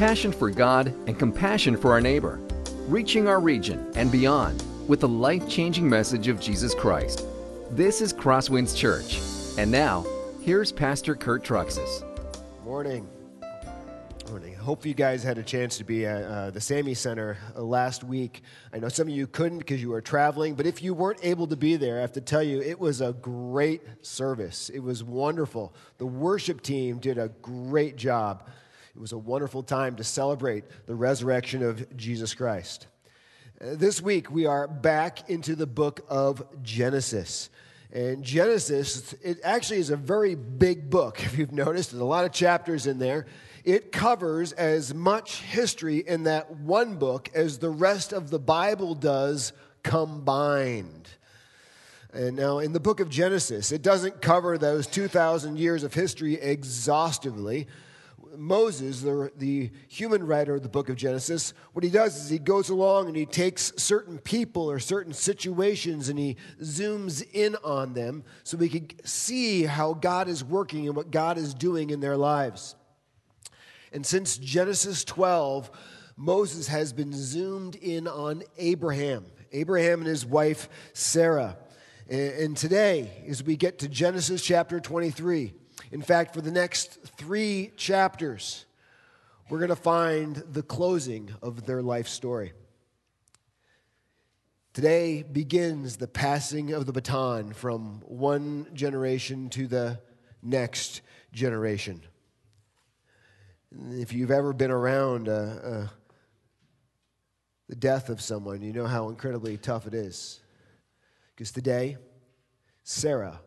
passion for God and compassion for our neighbor, reaching our region and beyond with the life changing message of Jesus Christ. This is Crosswinds Church. And now, here's Pastor Kurt Truxas. Morning. Morning. Hope you guys had a chance to be at uh, the Sammy Center uh, last week. I know some of you couldn't because you were traveling, but if you weren't able to be there, I have to tell you, it was a great service. It was wonderful. The worship team did a great job. It was a wonderful time to celebrate the resurrection of Jesus Christ. This week, we are back into the book of Genesis. And Genesis, it actually is a very big book, if you've noticed. There's a lot of chapters in there. It covers as much history in that one book as the rest of the Bible does combined. And now, in the book of Genesis, it doesn't cover those 2,000 years of history exhaustively. Moses, the, the human writer of the book of Genesis, what he does is he goes along and he takes certain people or certain situations and he zooms in on them so we can see how God is working and what God is doing in their lives. And since Genesis 12, Moses has been zoomed in on Abraham, Abraham and his wife Sarah. And today, as we get to Genesis chapter 23, in fact, for the next three chapters, we're going to find the closing of their life story. Today begins the passing of the baton from one generation to the next generation. If you've ever been around uh, uh, the death of someone, you know how incredibly tough it is. Because today, Sarah,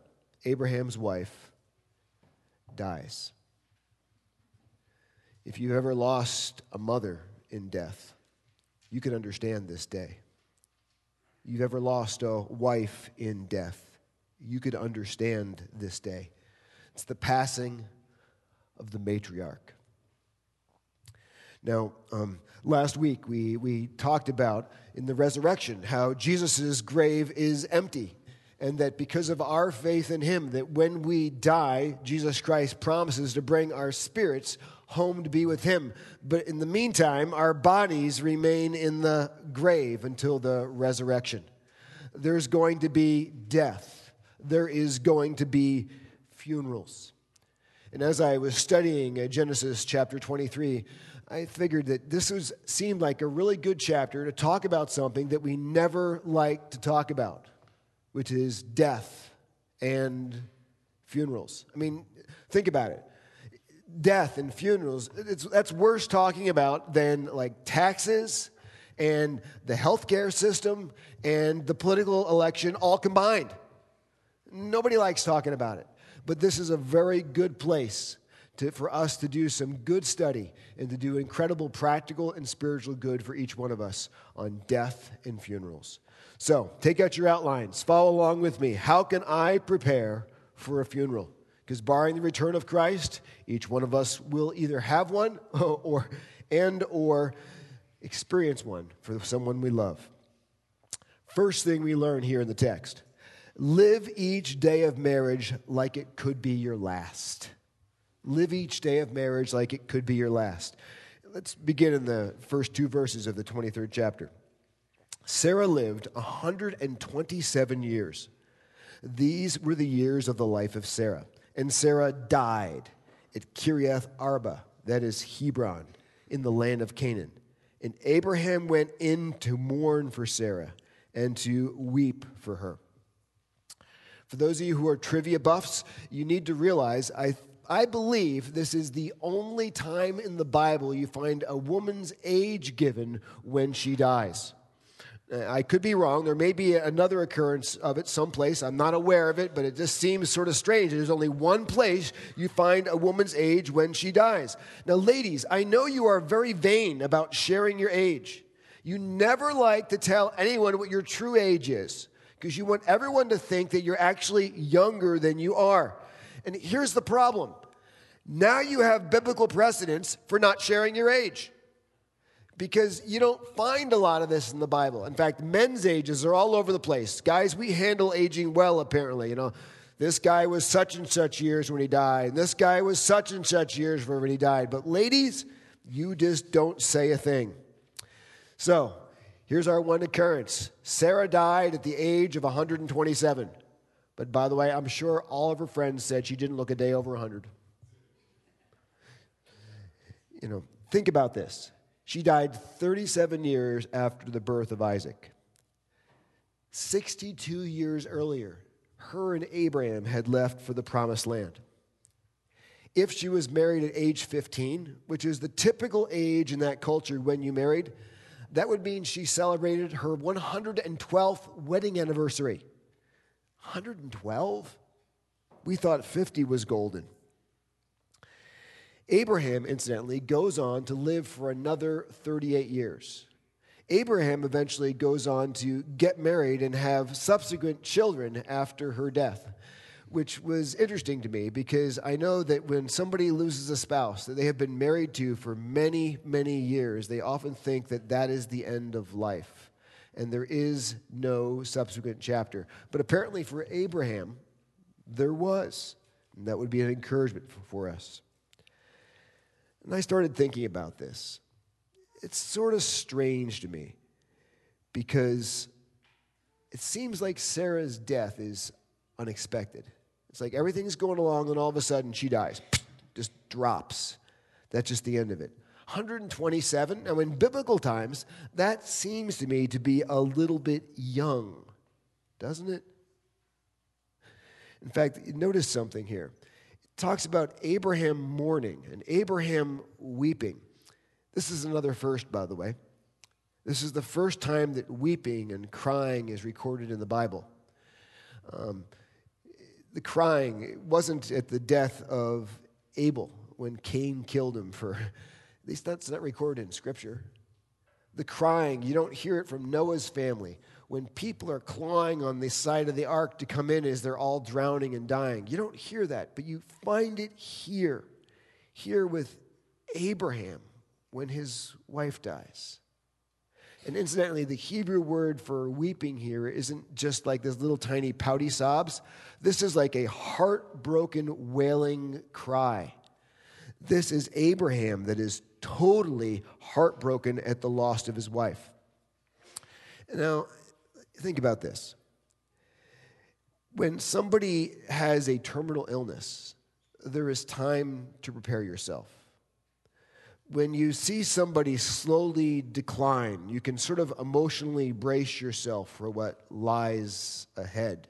Abraham's wife, dies. If you've ever lost a mother in death, you can understand this day. You've ever lost a wife in death, you could understand this day. It's the passing of the matriarch. Now, um, last week we, we talked about in the resurrection how Jesus' grave is empty and that because of our faith in him that when we die jesus christ promises to bring our spirits home to be with him. But in the meantime our bodies remain in the grave until the resurrection. There's going to be death. There is going to be funerals. And as i was studying uh, genesis chapter 23 I figured that this was, seemed like a really good chapter to talk about something that we never like to talk about which is death and funerals. I mean, think about it. Death and funerals, that's worse talking about than like taxes and the healthcare system and the political election all combined. Nobody likes talking about it. But this is a very good place to, for us to do some good study and to do incredible practical and spiritual good for each one of us on death and funerals. So take out your outlines, follow along with me. How can I prepare for a funeral? Because barring the return of Christ, each one of us will either have one or and or experience one for someone we love. First thing we learn here in the text live each day of marriage like it could be your last. Live each day of marriage like it could be your last. Let's begin in the first two verses of the 23rd chapter. Sarah lived 127 years. These were the years of the life of Sarah. And Sarah died at Kiriath Arba, that is Hebron, in the land of Canaan. And Abraham went in to mourn for Sarah and to weep for her. For those of you who are trivia buffs, you need to realize I, I believe this is the only time in the Bible you find a woman's age given when she dies. Uh, I could be wrong. There may be another occurrence of it someplace. I'm not aware of it, but it just seems sort of strange. There's only one place you find a woman's age when she dies. Now, ladies, I know you are very vain about sharing your age. You never like to tell anyone what your true age is because you want everyone to think that you're actually younger than you are. And here's the problem now you have biblical precedence for not sharing your age because you don't find a lot of this in the Bible. In fact, men's ages are all over the place. Guys, we handle aging well, apparently. You know, this guy was such and such years when he died, and this guy was such and such years when he died. But ladies, You just don't say a thing. So, here's our one occurrence Sarah died at the age of 127. But by the way, I'm sure all of her friends said she didn't look a day over 100. You know, think about this. She died 37 years after the birth of Isaac. 62 years earlier, her and Abraham had left for the promised land. If she was married at age 15, which is the typical age in that culture when you married, that would mean she celebrated her 112th wedding anniversary. 112? We thought 50 was golden. Abraham, incidentally, goes on to live for another 38 years. Abraham eventually goes on to get married and have subsequent children after her death, which was interesting to me because I know that when somebody loses a spouse that they have been married to for many, many years, they often think that that is the end of life and there is no subsequent chapter. But apparently for Abraham, there was. And that would be an encouragement for us. And I started thinking about this. It's sort of strange to me because it seems like Sarah's death is unexpected. It's like everything's going along, and all of a sudden she dies, just drops. That's just the end of it. 127. Now, in biblical times, that seems to me to be a little bit young, doesn't it? In fact, notice something here. It talks about Abraham mourning and Abraham weeping. This is another first, by the way. This is the first time that weeping and crying is recorded in the Bible. Um, the crying wasn't at the death of Abel when Cain killed him for at least that's not recorded in Scripture. The crying, you don't hear it from Noah's family. When people are clawing on the side of the ark to come in as they're all drowning and dying, you don't hear that, but you find it here. Here with Abraham when his wife dies. And incidentally, the Hebrew word for weeping here isn't just like this little tiny pouty sobs. This is like a heartbroken, wailing cry. This is Abraham that is totally heartbroken at the loss of his wife. Now, think about this. When somebody has a terminal illness, there is time to prepare yourself. When you see somebody slowly decline, you can sort of emotionally brace yourself for what lies ahead.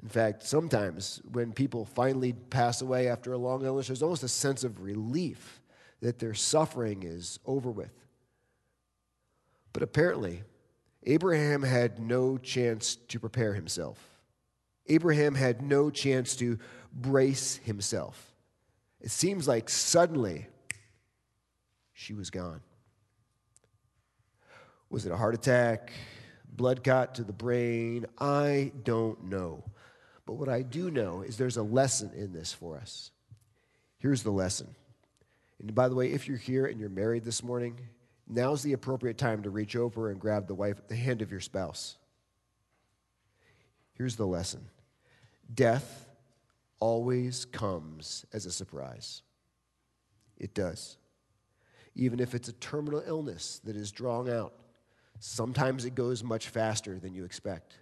In fact, sometimes when people finally pass away after a long illness, there's almost a sense of relief that their suffering is over with. But apparently, Abraham had no chance to prepare himself. Abraham had no chance to brace himself. It seems like suddenly she was gone. Was it a heart attack? Blood clot to the brain? I don't know. But what I do know is there's a lesson in this for us. Here's the lesson and by the way, if you're here and you're married this morning, now's the appropriate time to reach over and grab the wife, the hand of your spouse. Here's the lesson death always comes as a surprise. It does. Even if it's a terminal illness that is drawn out, sometimes it goes much faster than you expect.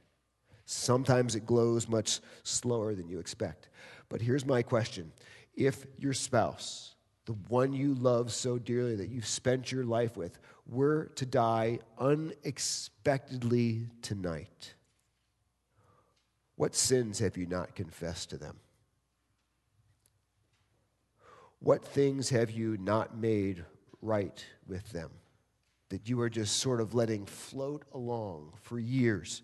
Sometimes it glows much slower than you expect. But here's my question if your spouse, the one you love so dearly that you've spent your life with, were to die unexpectedly tonight, what sins have you not confessed to them? What things have you not made right with them that you are just sort of letting float along for years?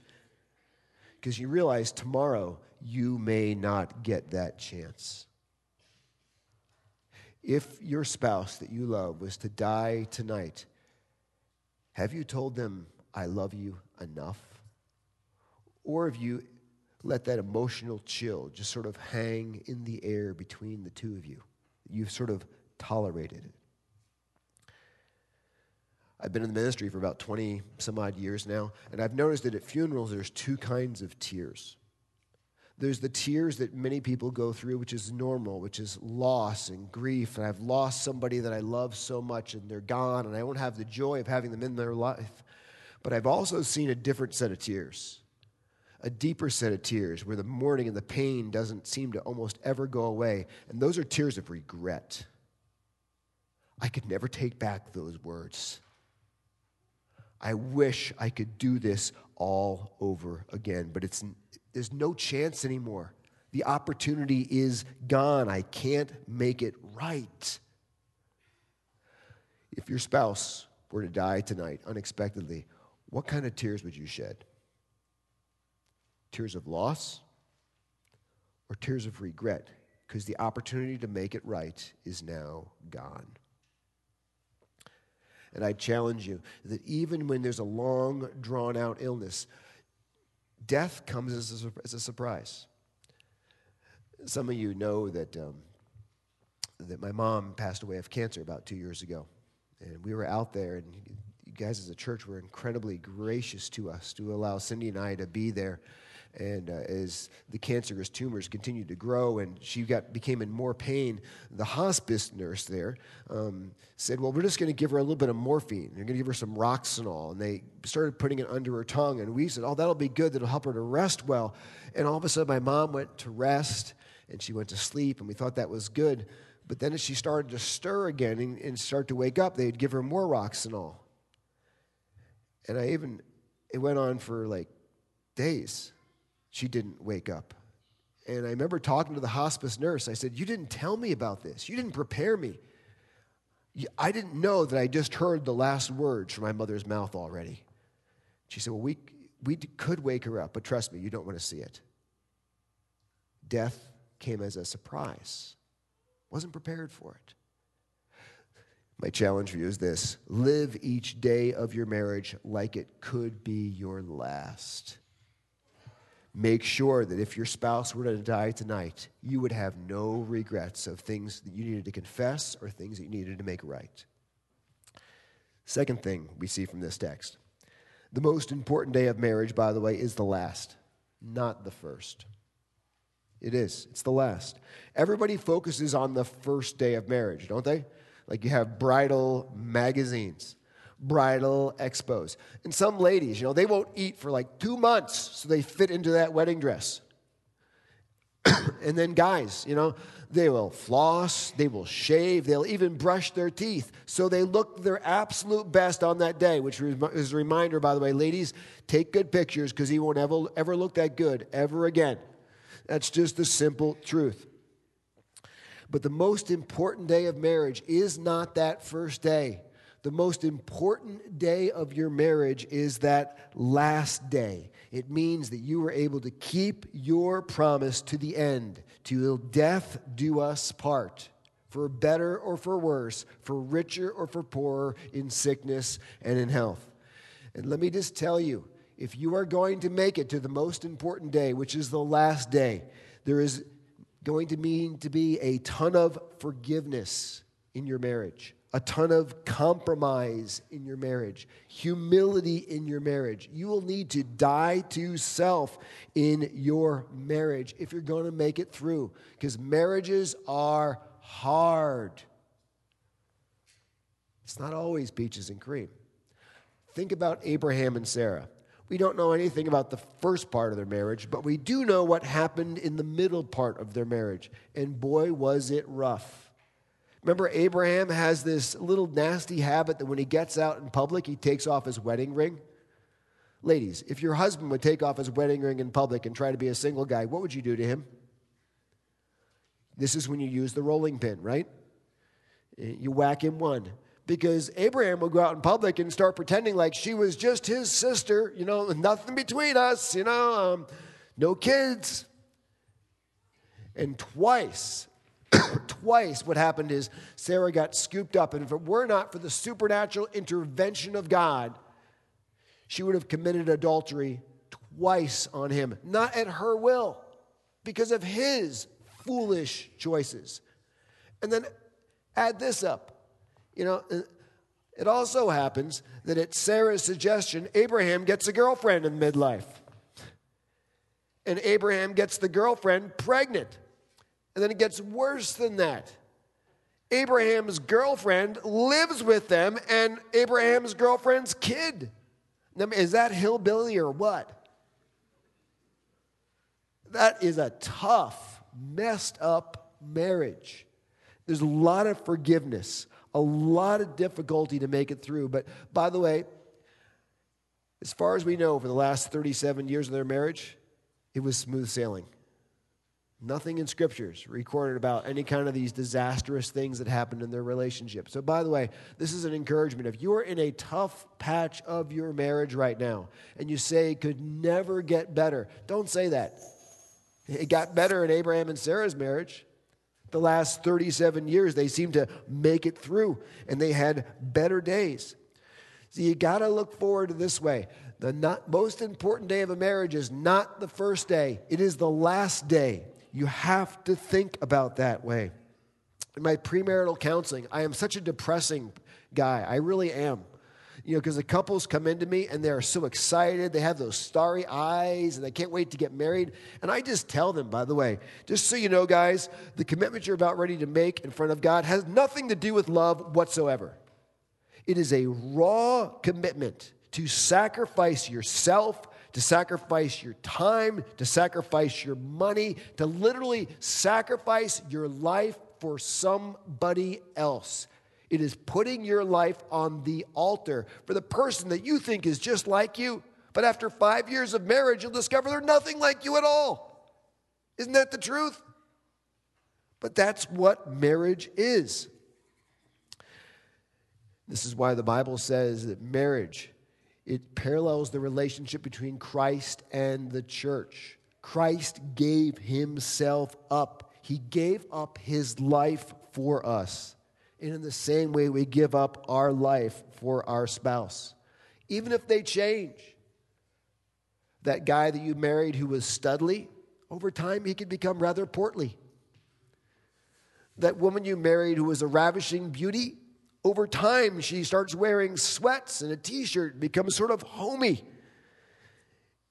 Because you realize tomorrow you may not get that chance. If your spouse that you love was to die tonight, have you told them, I love you enough? Or have you let that emotional chill just sort of hang in the air between the two of you? You've sort of tolerated it. I've been in the ministry for about 20 some odd years now, and I've noticed that at funerals there's two kinds of tears. There's the tears that many people go through, which is normal, which is loss and grief. And I've lost somebody that I love so much and they're gone, and I won't have the joy of having them in their life. But I've also seen a different set of tears, a deeper set of tears where the mourning and the pain doesn't seem to almost ever go away. And those are tears of regret. I could never take back those words. I wish I could do this all over again, but it's there's no chance anymore. The opportunity is gone. I can't make it right. If your spouse were to die tonight unexpectedly, what kind of tears would you shed? Tears of loss or tears of regret? Because the opportunity to make it right is now gone. And I challenge you that even when there's a long, drawn out illness, death comes as a, as a surprise. Some of you know that, um, that my mom passed away of cancer about two years ago. And we were out there, and you guys as a church were incredibly gracious to us to allow Cindy and I to be there and uh, as the cancerous tumors continued to grow and she got became in more pain, the hospice nurse there um, said, "Well, we're just going to give her a little bit of morphine. We're going to give her some Roxanol." And they started putting it under her tongue, and we said, "Oh, that'll be good. That'll help her to rest well." And all of a sudden, my mom went to rest and she went to sleep, and we thought that was good. But then as she started to stir again and, and start to wake up, they'd give her more Roxanol. And I even, it went on for like days she didn't wake up. And I remember talking to the hospice nurse. I said, You didn't tell me about this. You didn't prepare me. I didn't know that I just heard the last words from my mother's mouth already. She said, Well, we, we could wake her up, but trust me, you don't want to see it. Death came as a surprise, wasn't prepared for it. My challenge for you is this live each day of your marriage like it could be your last make sure that if your spouse were to die tonight, you would have no regrets of things that you needed to confess or things that you needed to make right. Second thing we see from this text the most important day of marriage, by the way, is the last, not the first. It is. It's the last. Everybody focuses on the first day of marriage, don't they? Like you have bridal magazines bridal expos. And some ladies, you know, they won't eat for like two months so they fit into that wedding dress. and then guys, you know, they will floss, they will shave, they'll even brush their teeth. So they look their absolute best on that day, which is a reminder, by the way, ladies, take good pictures because he won't ever, ever look that good ever again. That's just the simple truth. But the most important day of marriage is not that first day the most important day of your marriage is that last day. It means that you were able to keep your promise to the end, till death do us part, for better or for worse, for richer or for poorer, in sickness and in health. And let me just tell you if you are going to make it to the most important day, which is the last day, there is going to mean to be a ton of forgiveness in your marriage a ton of compromise in your marriage, humility in your marriage. You will need to die to self in your marriage if you're going to make it through, because marriages are hard. It's not always peaches and cream. Think about Abraham and Sarah. We don't know anything about the first part of their marriage, but we do know what happened in the middle part of their marriage. And boy, was it rough. Remember, Abraham has this little nasty habit that when he gets out in public, he takes off his wedding ring. Ladies, if your husband would take off his wedding ring in public and try to be a single guy, what would you do to him? This is when you use the rolling pin, right? You whack him one. Because Abraham will go out in public and start pretending like she was just his sister, you know, nothing between us, you know, um, no kids. And twice Twice, what happened is Sarah got scooped up, and if it were not for the supernatural intervention of God, she would have committed adultery twice on him, not at her will, because of his foolish choices. And then add this up. You know, uh, it also happens that at Sarah's suggestion, Abraham gets a girlfriend in midlife. and Abraham gets the girlfriend pregnant. And then it gets worse than that. Abraham's girlfriend lives with them and Abraham's girlfriend's kid. Is that hillbilly or what? That is a tough, messed up marriage. There's a lot of forgiveness, a lot of difficulty to make it through. But by the way, as far as we know, for the last 37 years of their marriage, it was smooth sailing. Nothing in scriptures recorded about any kind of these disastrous things that happened in their relationship. So, by the way, this is an encouragement. If you're in a tough patch of your marriage right now and you say it could never get better, don't say that. It got better in Abraham and Sarah's marriage. The last 37 years, they seemed to make it through and they had better days. So, you got to look forward to this way. The not, most important day of a marriage is not the first day, it is the last day. You have to think about that way. In my premarital counseling, I am such a depressing guy. I really am. You know, because the couples come into me and they're so excited. They have those starry eyes and they can't wait to get married. And I just tell them, by the way, just so you know, guys, the commitment you're about ready to make in front of God has nothing to do with love whatsoever. It is a raw commitment to sacrifice yourself to sacrifice your time, to sacrifice your money, to literally sacrifice your life for somebody else. It is putting your life on the altar for the person that you think is just like you. But after five years of marriage, you'll discover they're nothing like you at all. Isn't that the truth? But that's what marriage is. This is why the Bible says that marriage it parallels the relationship between Christ and the church. Christ gave himself up, he gave up his life for us. And in the same way, we give up our life for our spouse, even if they change. That guy that you married who was studly, over time he could become rather portly. That woman you married who was a ravishing beauty, over time, she starts wearing sweats and a t shirt, becomes sort of homey.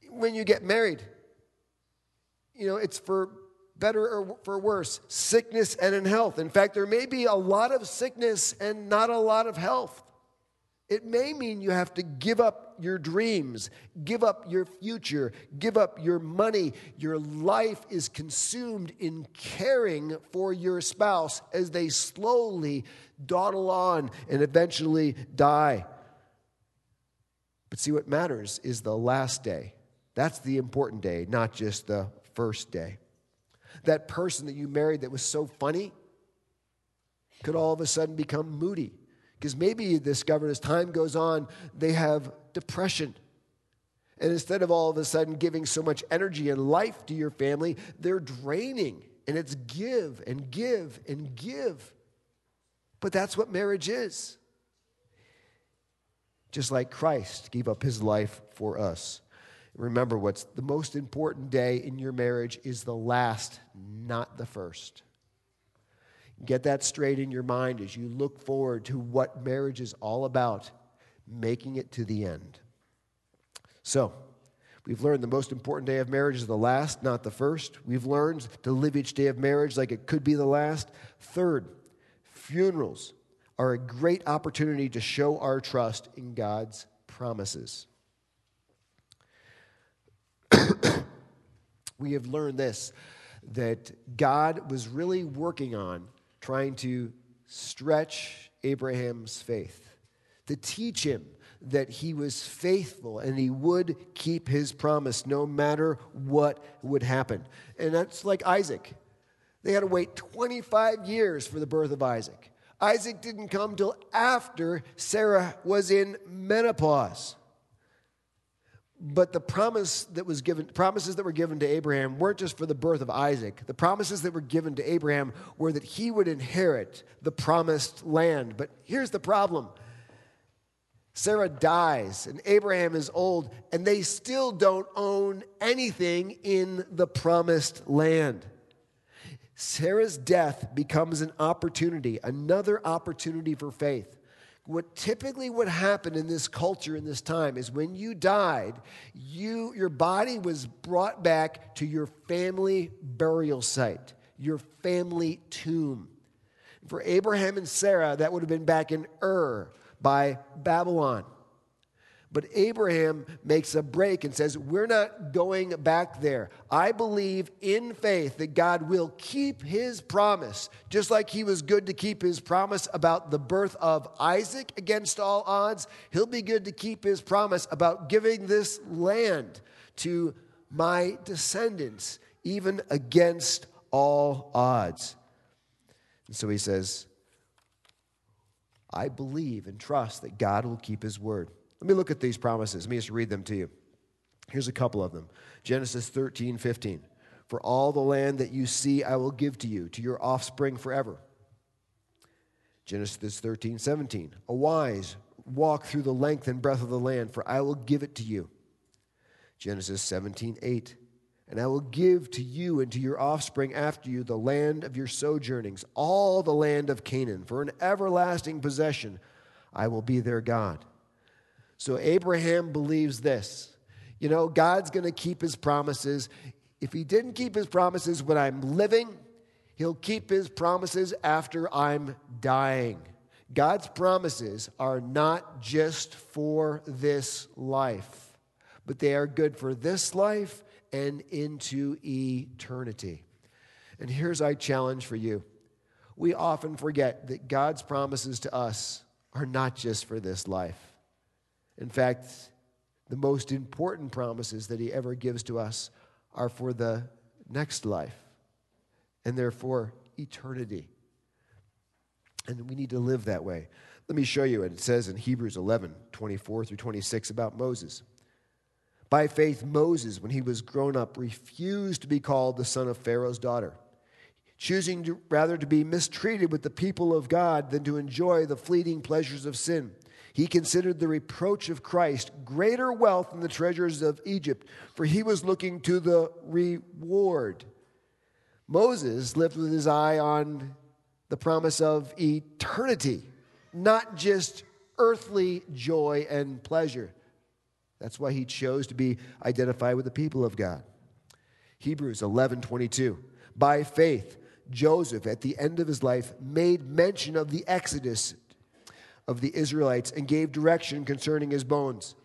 When you get married, you know, it's for better or for worse, sickness and in health. In fact, there may be a lot of sickness and not a lot of health. It may mean you have to give up your dreams, give up your future, give up your money. Your life is consumed in caring for your spouse as they slowly dawdle on and eventually die. But see, what matters is the last day. That's the important day, not just the first day. That person that you married that was so funny could all of a sudden become moody because maybe you discovered as time goes on, they have depression. And instead of all of a sudden giving so much energy and life to your family, they're draining. And it's give and give and give. But that's what marriage is. Just like Christ gave up his life for us. Remember, what's the most important day in your marriage is the last, not the first. Get that straight in your mind as you look forward to what marriage is all about, making it to the end. So, we've learned the most important day of marriage is the last, not the first. We've learned to live each day of marriage like it could be the last. Third, funerals are a great opportunity to show our trust in God's promises. we have learned this that God was really working on trying to stretch Abraham's faith, to teach him that he was faithful and he would keep his promise no matter what would happen. And that's like Isaac. They had to wait 25 years for the birth of Isaac. Isaac didn't come till after Sarah was in menopause. But the promise that was given, promises that were given to Abraham weren't just for the birth of Isaac. The promises that were given to Abraham were that he would inherit the promised land. But here's the problem Sarah dies, and Abraham is old, and they still don't own anything in the promised land. Sarah's death becomes an opportunity, another opportunity for faith. What typically would happen in this culture in this time is when you died, you, your body was brought back to your family burial site, your family tomb. For Abraham and Sarah, that would have been back in Ur by Babylon. But Abraham makes a break and says, We're not going back there. I believe in faith that God will keep his promise, just like he was good to keep his promise about the birth of Isaac against all odds. He'll be good to keep his promise about giving this land to my descendants, even against all odds. And so he says, I believe and trust that God will keep his word. Let me look at these promises. Let me just read them to you. Here's a couple of them Genesis 13, 15. For all the land that you see, I will give to you, to your offspring forever. Genesis 13, 17. A wise walk through the length and breadth of the land, for I will give it to you. Genesis 17, 8. And I will give to you and to your offspring after you the land of your sojournings, all the land of Canaan, for an everlasting possession. I will be their God. So Abraham believes this. You know, God's going to keep his promises. If he didn't keep his promises when I'm living, he'll keep his promises after I'm dying. God's promises are not just for this life, but they are good for this life and into eternity. And here's our challenge for you. We often forget that God's promises to us are not just for this life. In fact, the most important promises that he ever gives to us are for the next life and therefore eternity. And we need to live that way. Let me show you. What it says in Hebrews 11 24 through 26 about Moses. By faith, Moses, when he was grown up, refused to be called the son of Pharaoh's daughter, choosing to, rather to be mistreated with the people of God than to enjoy the fleeting pleasures of sin. He considered the reproach of Christ greater wealth than the treasures of Egypt, for he was looking to the reward. Moses lived with his eye on the promise of eternity, not just earthly joy and pleasure. That's why he chose to be identified with the people of God. Hebrews 11 22. By faith, Joseph, at the end of his life, made mention of the Exodus of the Israelites and gave direction concerning his bones.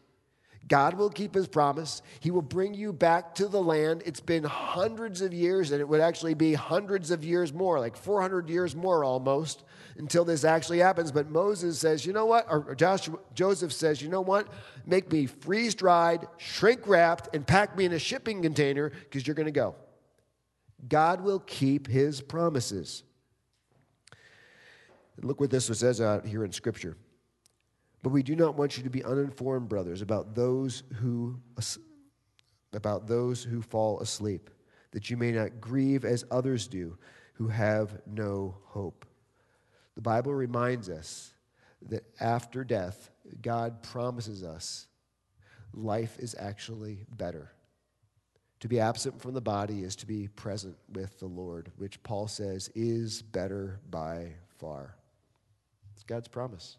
God will keep his promise. He will bring you back to the land. It's been hundreds of years, and it would actually be hundreds of years more, like 400 years more almost, until this actually happens. But Moses says, you know what? Or Joshua, Joseph says, you know what? Make me freeze dried, shrink wrapped, and pack me in a shipping container because you're going to go. God will keep his promises. Look what this says out here in Scripture. But we do not want you to be uninformed, brothers, about those who about those who fall asleep, that you may not grieve as others do, who have no hope. The Bible reminds us that after death, God promises us life is actually better. To be absent from the body is to be present with the Lord, which Paul says is better by far. God's promise.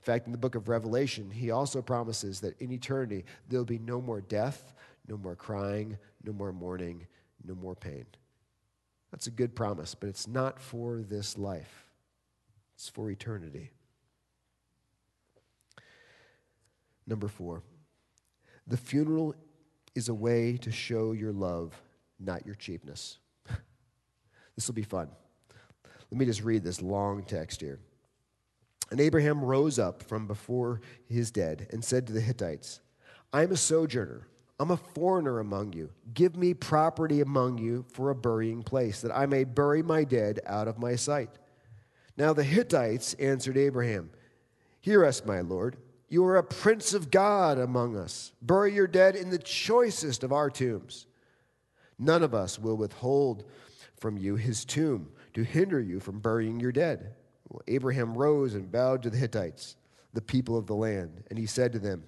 In fact, in the book of Revelation, he also promises that in eternity there'll be no more death, no more crying, no more mourning, no more pain. That's a good promise, but it's not for this life, it's for eternity. Number four, the funeral is a way to show your love, not your cheapness. this will be fun. Let me just read this long text here. And Abraham rose up from before his dead and said to the Hittites, I am a sojourner. I'm a foreigner among you. Give me property among you for a burying place, that I may bury my dead out of my sight. Now the Hittites answered Abraham, Hear us, my Lord. You are a prince of God among us. Bury your dead in the choicest of our tombs. None of us will withhold from you his tomb to hinder you from burying your dead. Abraham rose and bowed to the Hittites, the people of the land, and he said to them,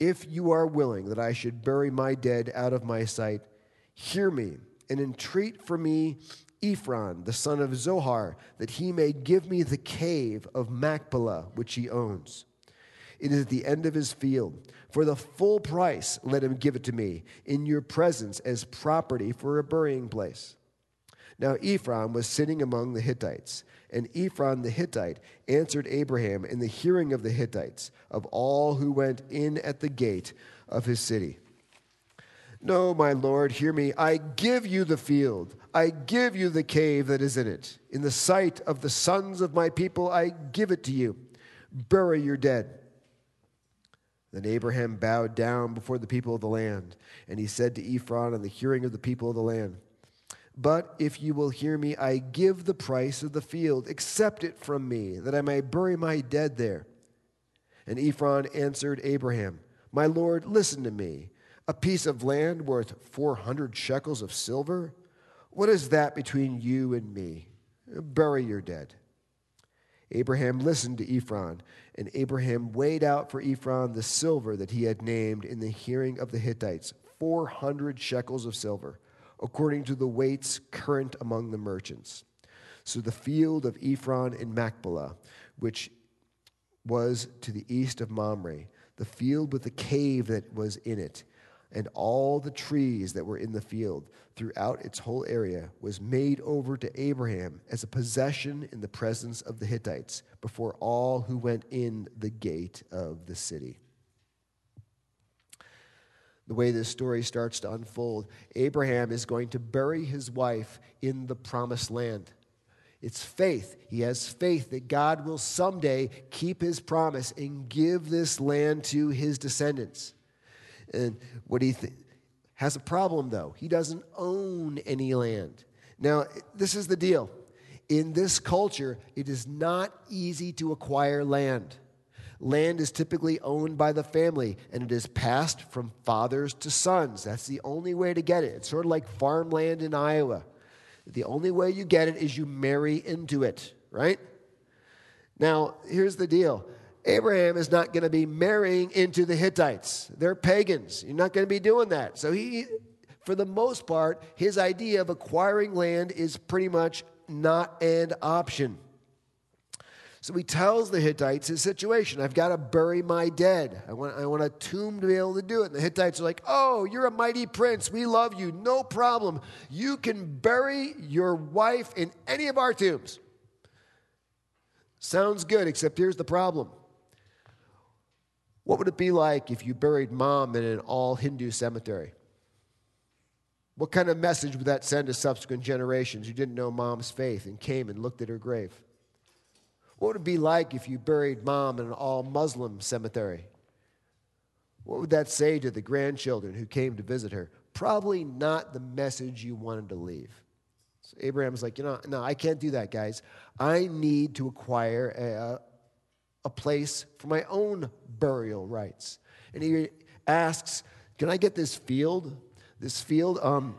If you are willing that I should bury my dead out of my sight, hear me and entreat for me Ephron, the son of Zohar, that he may give me the cave of Machpelah, which he owns. It is at the end of his field. For the full price, let him give it to me in your presence as property for a burying place. Now Ephron was sitting among the Hittites, and Ephron the Hittite answered Abraham in the hearing of the Hittites, of all who went in at the gate of his city. No, my Lord, hear me. I give you the field. I give you the cave that is in it. In the sight of the sons of my people, I give it to you. Bury your dead. Then Abraham bowed down before the people of the land, and he said to Ephron in the hearing of the people of the land, But if you will hear me, I give the price of the field. Accept it from me, that I may bury my dead there. And Ephron answered Abraham, My Lord, listen to me. A piece of land worth 400 shekels of silver? What is that between you and me? Bury your dead. Abraham listened to Ephron, and Abraham weighed out for Ephron the silver that he had named in the hearing of the Hittites 400 shekels of silver, according to the weights current among the merchants. So the field of Ephron in Machpelah, which was to the east of Mamre, the field with the cave that was in it, and all the trees that were in the field throughout its whole area was made over to Abraham as a possession in the presence of the Hittites before all who went in the gate of the city. The way this story starts to unfold, Abraham is going to bury his wife in the promised land. It's faith. He has faith that God will someday keep his promise and give this land to his descendants. And what he th- has a problem, though. He doesn't own any land. Now, this is the deal. In this culture, it is not easy to acquire land. Land is typically owned by the family and it is passed from fathers to sons. That's the only way to get it. It's sort of like farmland in Iowa. The only way you get it is you marry into it, right? Now, here's the deal Abraham is not going to be marrying into the Hittites. They're pagans. You're not going to be doing that. So he, for the most part, his idea of acquiring land is pretty much not an option. So he tells the Hittites his situation. I've got to bury my dead. I want, I want a tomb to be able to do it. And the Hittites are like, Oh, you're a mighty prince. We love you. No problem. You can bury your wife in any of our tombs. Sounds good, except here's the problem. What would it be like if you buried mom in an all Hindu cemetery? What kind of message would that send to subsequent generations who didn't know mom's faith and came and looked at her grave? What would it be like if you buried mom in an all Muslim cemetery? What would that say to the grandchildren who came to visit her? Probably not the message you wanted to leave. So Abraham's like, you know, no, I can't do that, guys. I need to acquire a, a place for my own burial rites. And he asks, Can I get this field? This field? Um,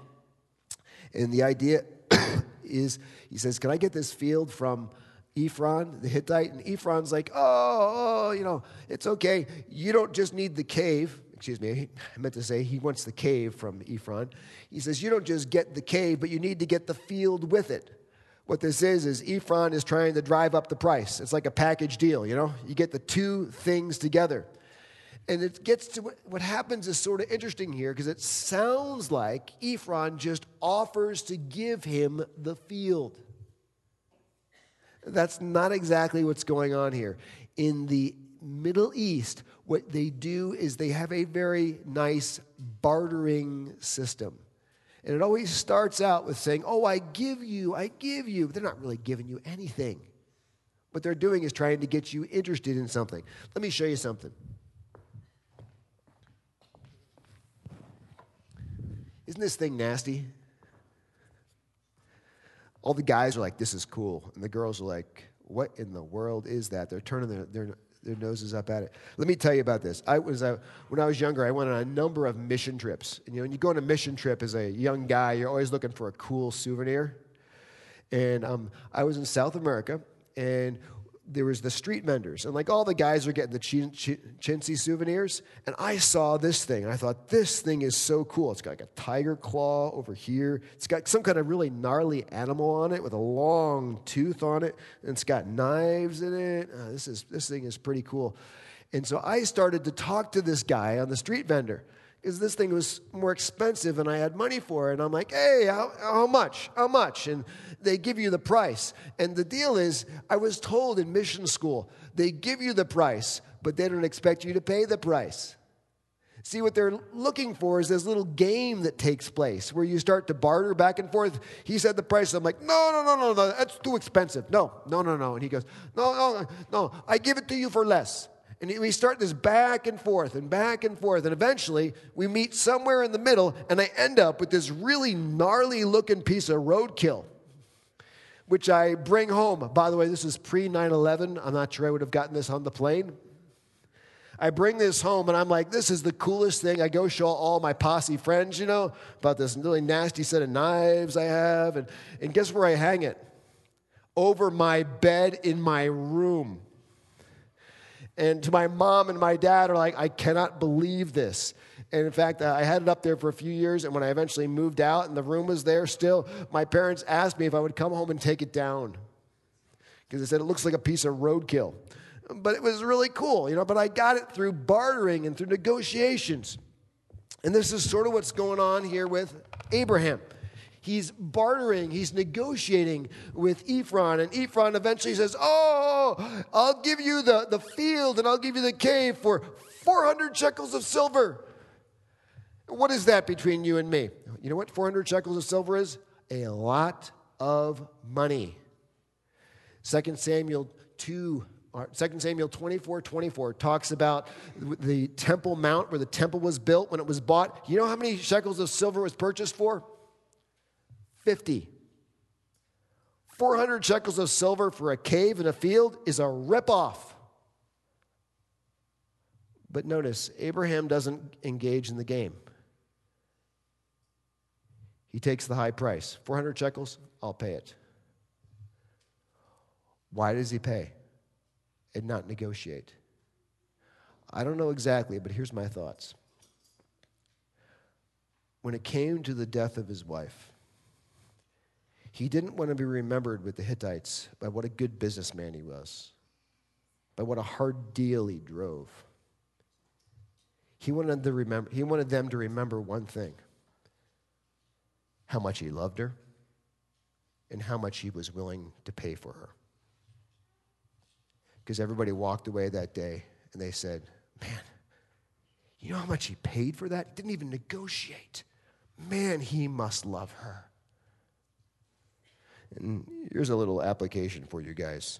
and the idea is, he says, Can I get this field from Ephron, the Hittite? And Ephron's like, oh, oh, you know, it's okay. You don't just need the cave. Excuse me, I meant to say he wants the cave from Ephron. He says, You don't just get the cave, but you need to get the field with it. What this is, is Ephron is trying to drive up the price. It's like a package deal, you know? You get the two things together. And it gets to what, what happens is sort of interesting here because it sounds like Ephron just offers to give him the field. That's not exactly what's going on here. In the Middle East, what they do is they have a very nice bartering system. And it always starts out with saying, Oh, I give you, I give you. They're not really giving you anything. What they're doing is trying to get you interested in something. Let me show you something. Isn't this thing nasty? All the guys are like, This is cool. And the girls are like, What in the world is that? They're turning their, their, their noses up at it. Let me tell you about this. I was uh, when I was younger, I went on a number of mission trips. And, you know, when you go on a mission trip as a young guy, you're always looking for a cool souvenir. And um, I was in South America, and there was the street vendors, and like all the guys are getting the chin- chintzy souvenirs, and I saw this thing, and I thought this thing is so cool. It's got like a tiger claw over here. It's got some kind of really gnarly animal on it with a long tooth on it, and it's got knives in it. Uh, this is this thing is pretty cool. And so I started to talk to this guy on the street vendor because this thing was more expensive and I had money for it. And I'm like, hey, how, how, much? How much? And they give you the price. And the deal is, I was told in mission school, they give you the price, but they don't expect you to pay the price. See, what they're looking for is this little game that takes place where you start to barter back and forth. He said the price. I'm like, no, no, no, no, no, that's too expensive. No, no, no, no. And he goes, no, no, no, I give it to you for less. And we start this back and forth and back and forth. And eventually we meet somewhere in the middle, and I end up with this really gnarly looking piece of roadkill, which I bring home. By the way, this is pre 9 11. I'm not sure I would have gotten this on the plane. I bring this home and I'm like, this is the coolest thing. I go show all my posse friends, you know, about this really nasty set of knives I have. And, and guess where I hang it? Over my bed in my room. And to my mom and my dad are like, I cannot believe this. And in fact, uh, I had it up there for a few years. And when I eventually moved out and the room was there still, my parents asked me if I would come home and take it down. Because they said it looks like a piece of roadkill. But it was really cool, you know. But I got it through bartering and through negotiations. And this is sort of what's going on here with Abraham. He's bartering, he's negotiating with Ephron. And Ephron eventually says, Oh, I'll give you the, the field and I'll give you the cave for 400 shekels of silver. What is that between you and me? You know what 400 shekels of silver is? A lot of money. 2 Samuel 2 uh, 2 Samuel 24 24 talks about the Temple Mount where the temple was built when it was bought. You know how many shekels of silver was purchased for? 50. 400 shekels of silver for a cave in a field is a ripoff. But notice, Abraham doesn't engage in the game. He takes the high price 400 shekels, I'll pay it. Why does he pay and not negotiate? I don't know exactly, but here's my thoughts. When it came to the death of his wife, he didn't want to be remembered with the Hittites by what a good businessman he was, by what a hard deal he drove. He wanted, to remember, he wanted them to remember one thing how much he loved her and how much he was willing to pay for her. Because everybody walked away that day and they said, Man, you know how much he paid for that? He didn't even negotiate. Man, he must love her. And here's a little application for you guys.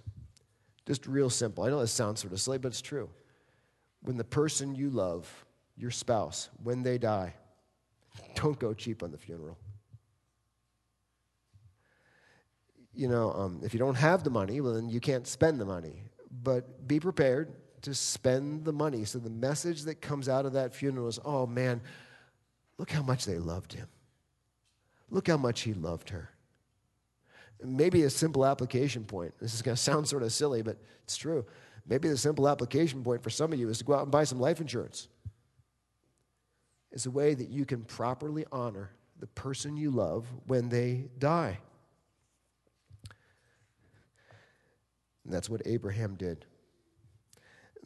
Just real simple. I know this sounds sort of silly, but it's true. When the person you love, your spouse, when they die, don't go cheap on the funeral. You know, um, if you don't have the money, well, then you can't spend the money. But be prepared to spend the money. So the message that comes out of that funeral is oh man, look how much they loved him. Look how much he loved her maybe a simple application point. This is going to sound sort of silly, but it's true. Maybe the simple application point for some of you is to go out and buy some life insurance. It's a way that you can properly honor the person you love when they die. And that's what Abraham did.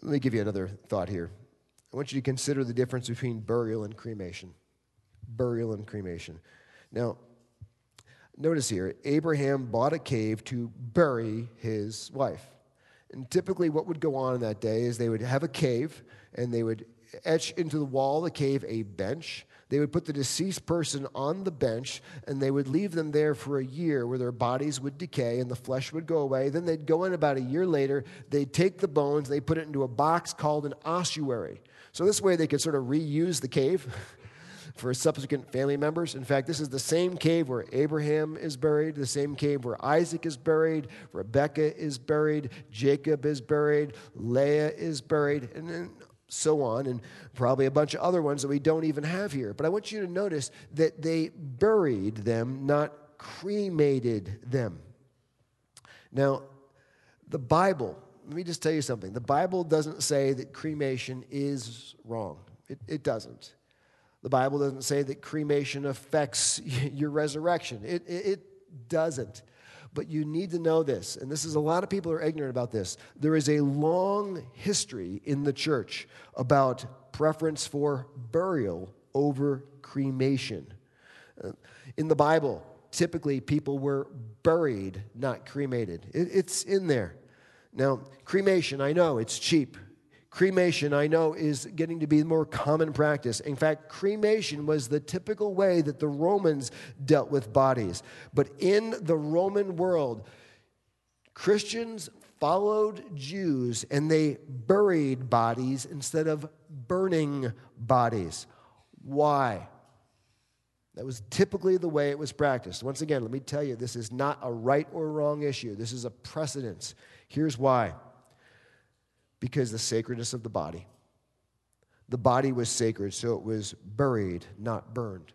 Let me give you another thought here. I want you to consider the difference between burial and cremation. Burial and cremation. Now, Notice here, Abraham bought a cave to bury his wife. And typically, what would go on in that day is they would have a cave and they would etch into the wall of the cave a bench. They would put the deceased person on the bench and they would leave them there for a year where their bodies would decay and the flesh would go away. Then they'd go in about a year later, they'd take the bones, they put it into a box called an ossuary. So this way they could sort of reuse the cave. for subsequent family members. In fact, this is the same cave where Abraham is buried, the same cave where Isaac is buried, Rebecca is buried, Jacob is buried, Leah is buried, and then so on, and probably a bunch of other ones that we don't even have here. But I want you to notice that they buried them, not cremated them. Now, the Bible let me just tell you something. The Bible doesn't say that cremation is wrong, it, it doesn't. The Bible doesn't say that cremation affects your resurrection, it, it, it doesn't. But you need to know this, and this is a lot of people are ignorant about this. There is a long history in the church about preference for burial over cremation. Uh, in the Bible, typically people were buried, not cremated. It, it's in there. Now, cremation, I know it's cheap. Cremation, I know, is getting to be more common practice. In fact, cremation was the typical way that the Romans dealt with bodies. But in the Roman world, Christians followed Jews and they buried bodies instead of burning bodies. Why? That was typically the way it was practiced. Once again, let me tell you, this is not a right or wrong issue. This is a precedence. Here's why because the sacredness of the body. The body was sacred, so it was buried, not burned.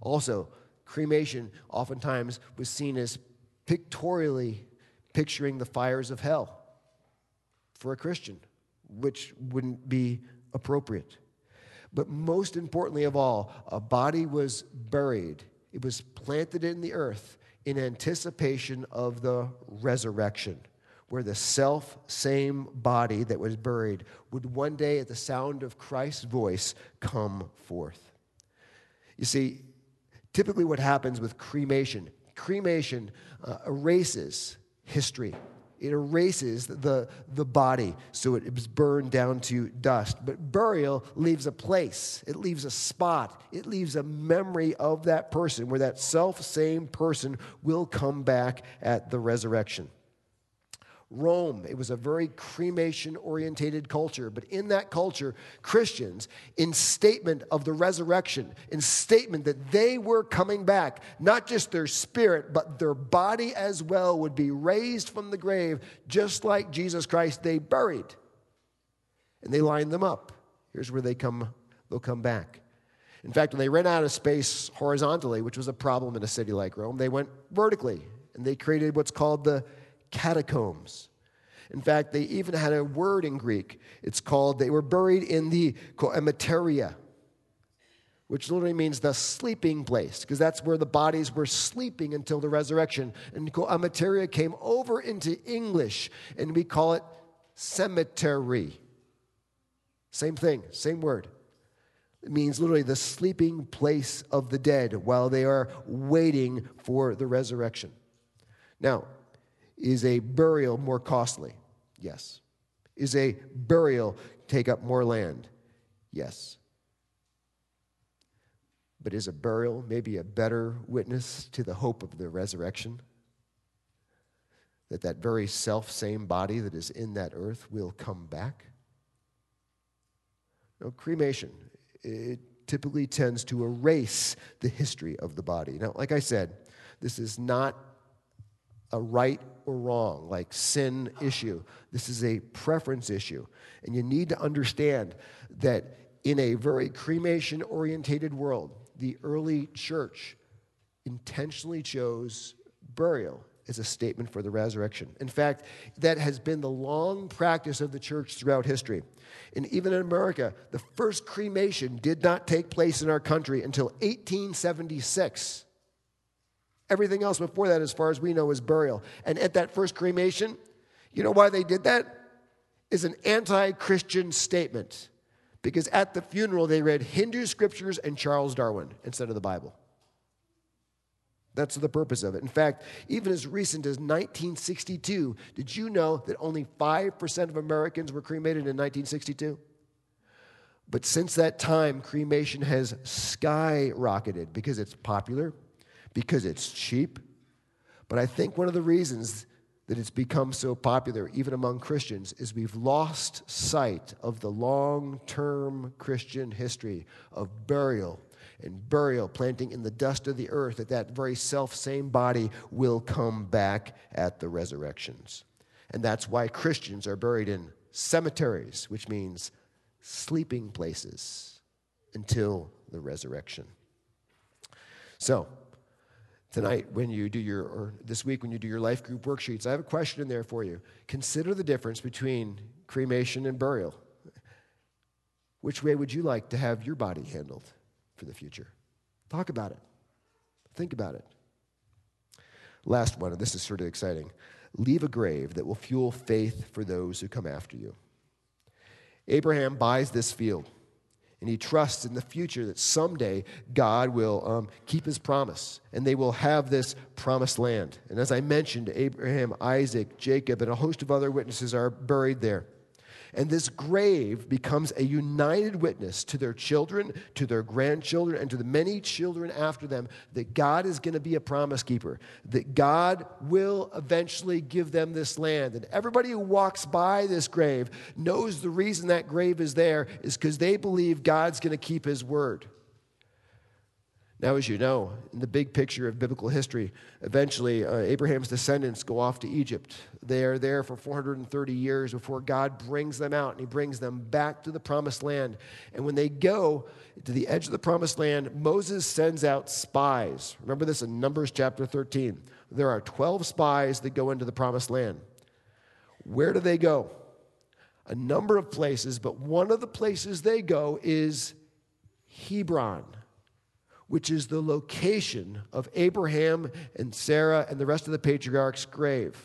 Also, cremation oftentimes was seen as pictorially picturing the fires of hell for a Christian, which wouldn't be appropriate. But most importantly of all, a body was buried, it was planted in the earth in anticipation of the resurrection, where the self same body that was buried would one day, at the sound of Christ's voice, come forth. You see, typically what happens with cremation, cremation uh, erases history it erases the, the body so it is burned down to dust. But burial leaves a place, it leaves a spot, it leaves a memory of that person where that self same person will come back at the resurrection. Rome. It was a very cremation orientated culture. But in that culture, Christians, in statement of the resurrection, in statement that they were coming back, not just their spirit, but their body as well would be raised from the grave, just like Jesus Christ, they buried. And they lined them up. Here's where they come, they'll come back. In fact, when they ran out of space horizontally, which was a problem in a city like Rome, they went vertically and they created what's called the catacombs. In fact, they even had a word in Greek. It's called, they were buried in the emetaria, which literally means the sleeping place, because that's where the bodies were sleeping until the resurrection. And emetaria came over into English, and we call it cemetery. Same thing, same word. It means literally the sleeping place of the dead while they are waiting for the resurrection. Now, is a burial more costly? Yes. Is a burial take up more land? Yes. But is a burial maybe a better witness to the hope of the resurrection? That that very self same body that is in that earth will come back? No, cremation, it typically tends to erase the history of the body. Now, like I said, this is not a right or wrong, like sin issue. This is a preference issue. And you need to understand that in a very cremation orientated world, the early church intentionally chose burial as a statement for the resurrection. In fact, that has been the long practice of the church throughout history. And even in America, the first cremation did not take place in our country until 1876. Everything else before that, as far as we know, is burial. And at that first cremation, you know why they did that? Is an anti Christian statement. Because at the funeral, they read Hindu scriptures and Charles Darwin instead of the Bible. That's the purpose of it. In fact, even as recent as 1962, did you know that only 5% of Americans were cremated in 1962? But since that time, cremation has skyrocketed because it's popular, because it's cheap. But I think one of the reasons that it's become so popular, even among Christians, is we've lost sight of the long term Christian history of burial and burial, planting in the dust of the earth, that that very self same body will come back at the resurrections. And that's why Christians are buried in cemeteries, which means sleeping places until the resurrection. So, Tonight, when you do your, or this week when you do your life group worksheets, I have a question in there for you. Consider the difference between cremation and burial. Which way would you like to have your body handled for the future? Talk about it. Think about it. Last one, and this is sort of exciting. Leave a grave that will fuel faith for those who come after you. Abraham buys this field, and he trusts in the future that someday God will um, keep his promise, and they will have this promised land. And as I mentioned, Abraham, Isaac, Jacob, and a host of other witnesses are buried there. And this grave becomes a united witness to their children, to their grandchildren, and to the many children after them that God is going to be a promise keeper, that God will eventually give them this land. And everybody who walks by this grave knows the reason that grave is there is because they believe God's going to keep his word. Now, as you know, in the big picture of biblical history, eventually uh, Abraham's descendants go off to Egypt. They are there for 430 years before God brings them out and he brings them back to the promised land. And when they go to the edge of the promised land, Moses sends out spies. Remember this in Numbers chapter 13. There are 12 spies that go into the promised land. Where do they go? A number of places, but one of the places they go is Hebron which is the location of Abraham and Sarah and the rest of the patriarchs' grave.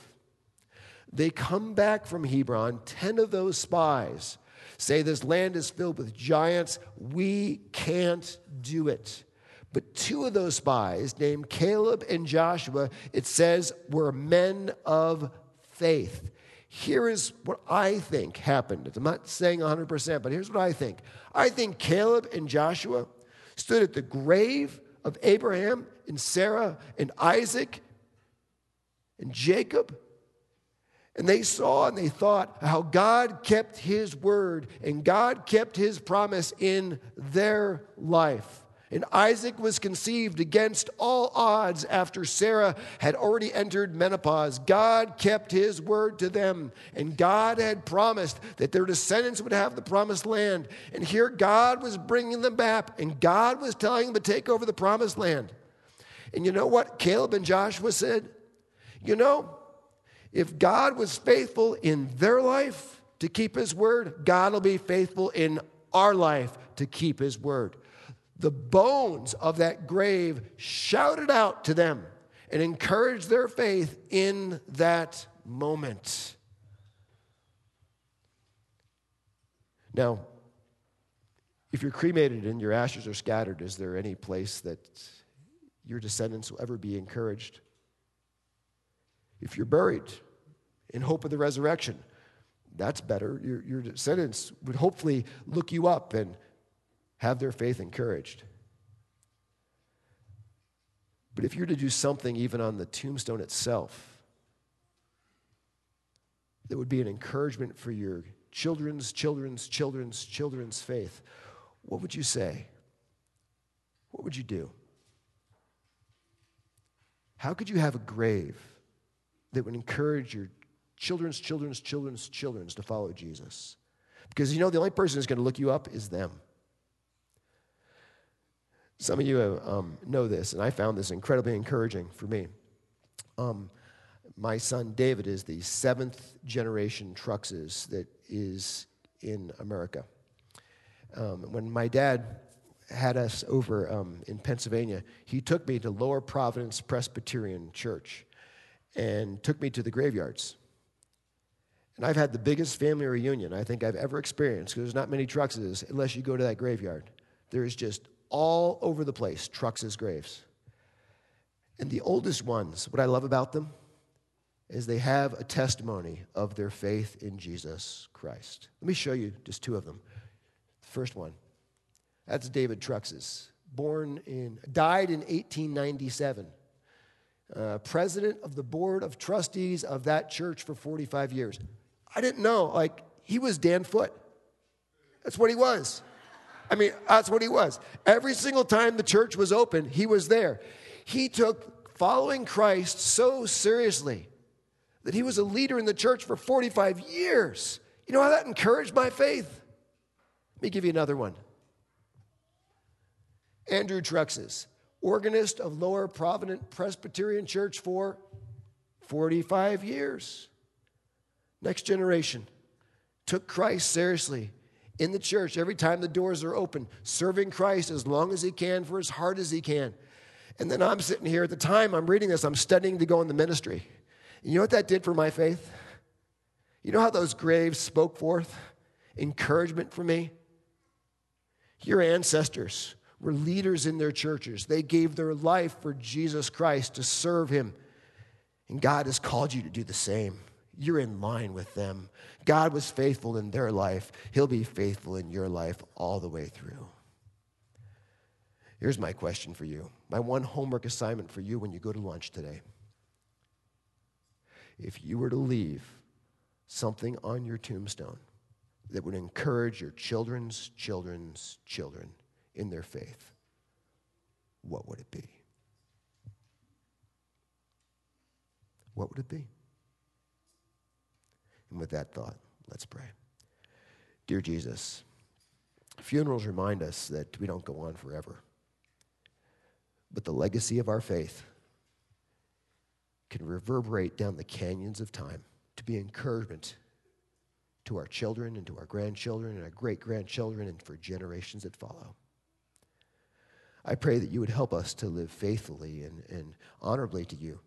They come back from Hebron, 10 of those spies say this land is filled with giants. We can't do it. But two of those spies, named Caleb and Joshua, it says were men of faith. Here is what I think happened. I'm not saying 100%, but here's what I think. I think Caleb and Joshua stood at the grave of Abraham and Sarah and Isaac and Jacob. And they saw and they thought how God kept his word and God kept his promise in their life. And Isaac was conceived against all odds after Sarah had already entered menopause. God kept his word to them, and God had promised that their descendants would have the promised land. And here God was bringing them back, and God was telling them to take over the promised land. And you know what Caleb and Joshua said? You know, if God was faithful in their life to keep his word, God will be faithful in our life to keep his word the bones of that grave shouted out to them and encouraged their faith in that moment. Now, if you're cremated and your ashes are scattered, is there any place that your descendants will ever be encouraged? If you're buried in hope of the resurrection, that's better. Your, your descendants would hopefully look you up and have their faith encouraged. But if you're to do something even on the tombstone itself that would be an encouragement for your children's, children's, children's, children's faith, what would you say? What would you do? How could you have a grave that would encourage your children's, children's, children's, children's to follow Jesus? Because you know, the only person who's going to look you up is them. Some of you um, know this, and I found this incredibly encouraging for me. Um, my son David is the seventh generation Trucksess that is in America. Um, when my dad had us over um, in Pennsylvania, he took me to Lower Providence Presbyterian Church and took me to the graveyards. And I've had the biggest family reunion I think I've ever experienced because there's not many Trucksess unless you go to that graveyard. There is just all over the place, Trucksess graves. And the oldest ones, what I love about them is they have a testimony of their faith in Jesus Christ. Let me show you just two of them. The first one, that's David Trucksess, born in, died in 1897. Uh, president of the board of trustees of that church for 45 years. I didn't know, like, he was Dan Foot. That's what he was. I mean, that's what he was. Every single time the church was open, he was there. He took following Christ so seriously that he was a leader in the church for 45 years. You know how that encouraged my faith? Let me give you another one. Andrew Trucksess, organist of Lower Providence Presbyterian Church for 45 years. Next generation took Christ seriously in the church every time the doors are open, serving Christ as long as he can for as hard as he can. And then I'm sitting here at the time I'm reading this, I'm studying to go in the ministry. And you know what that did for my faith? You know how those graves spoke forth encouragement for me? Your ancestors were leaders in their churches. They gave their life for Jesus Christ to serve him. And God has called you to do the same. You're in line with them. God was faithful in their life, He'll be faithful in your life all the way through. Here's my question for you my one homework assignment for you when you go to lunch today. If you were to leave something on your tombstone that would encourage your children's children's children in their faith, what would it be? What would it be? And with that thought, let's pray. Dear Jesus, funerals remind us that we don't go on forever. But the legacy of our faith can reverberate down the canyons of time to be encouragement to our children and to our grandchildren and our great grandchildren and for generations that follow. I pray that you would help us to live faithfully and, and honorably to you,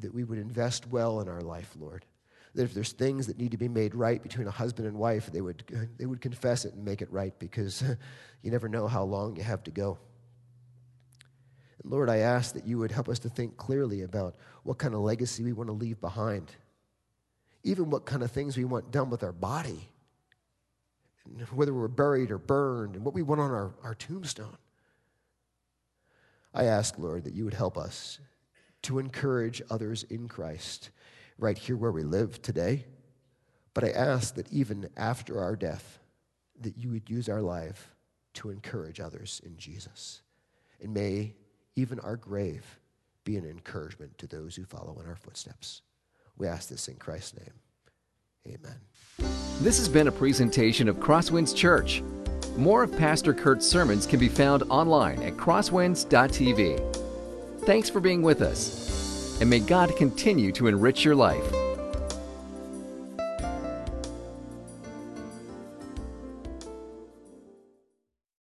that we would invest well in our life, Lord that if there's things that need to be made right between a husband and wife, they would, they would confess it and make it right because you never know how long you have to go. And Lord, I ask that you would help us to think clearly about what kind of legacy we want to leave behind, even what kind of things we want done with our body, whether we're buried or burned, and what we want on our, our tombstone. I ask, Lord, that you would help us to encourage others in Christ right here where we live today. But I ask that even after our death, that you would use our life to encourage others in Jesus. And may even our grave be an encouragement to those who follow in our footsteps. We ask this in Christ's name. Amen. This has been a presentation of Crosswinds Church. More of Pastor Kurt's sermons can be found online at crosswinds.tv. Thanks for being with us and may God continue to enrich your life.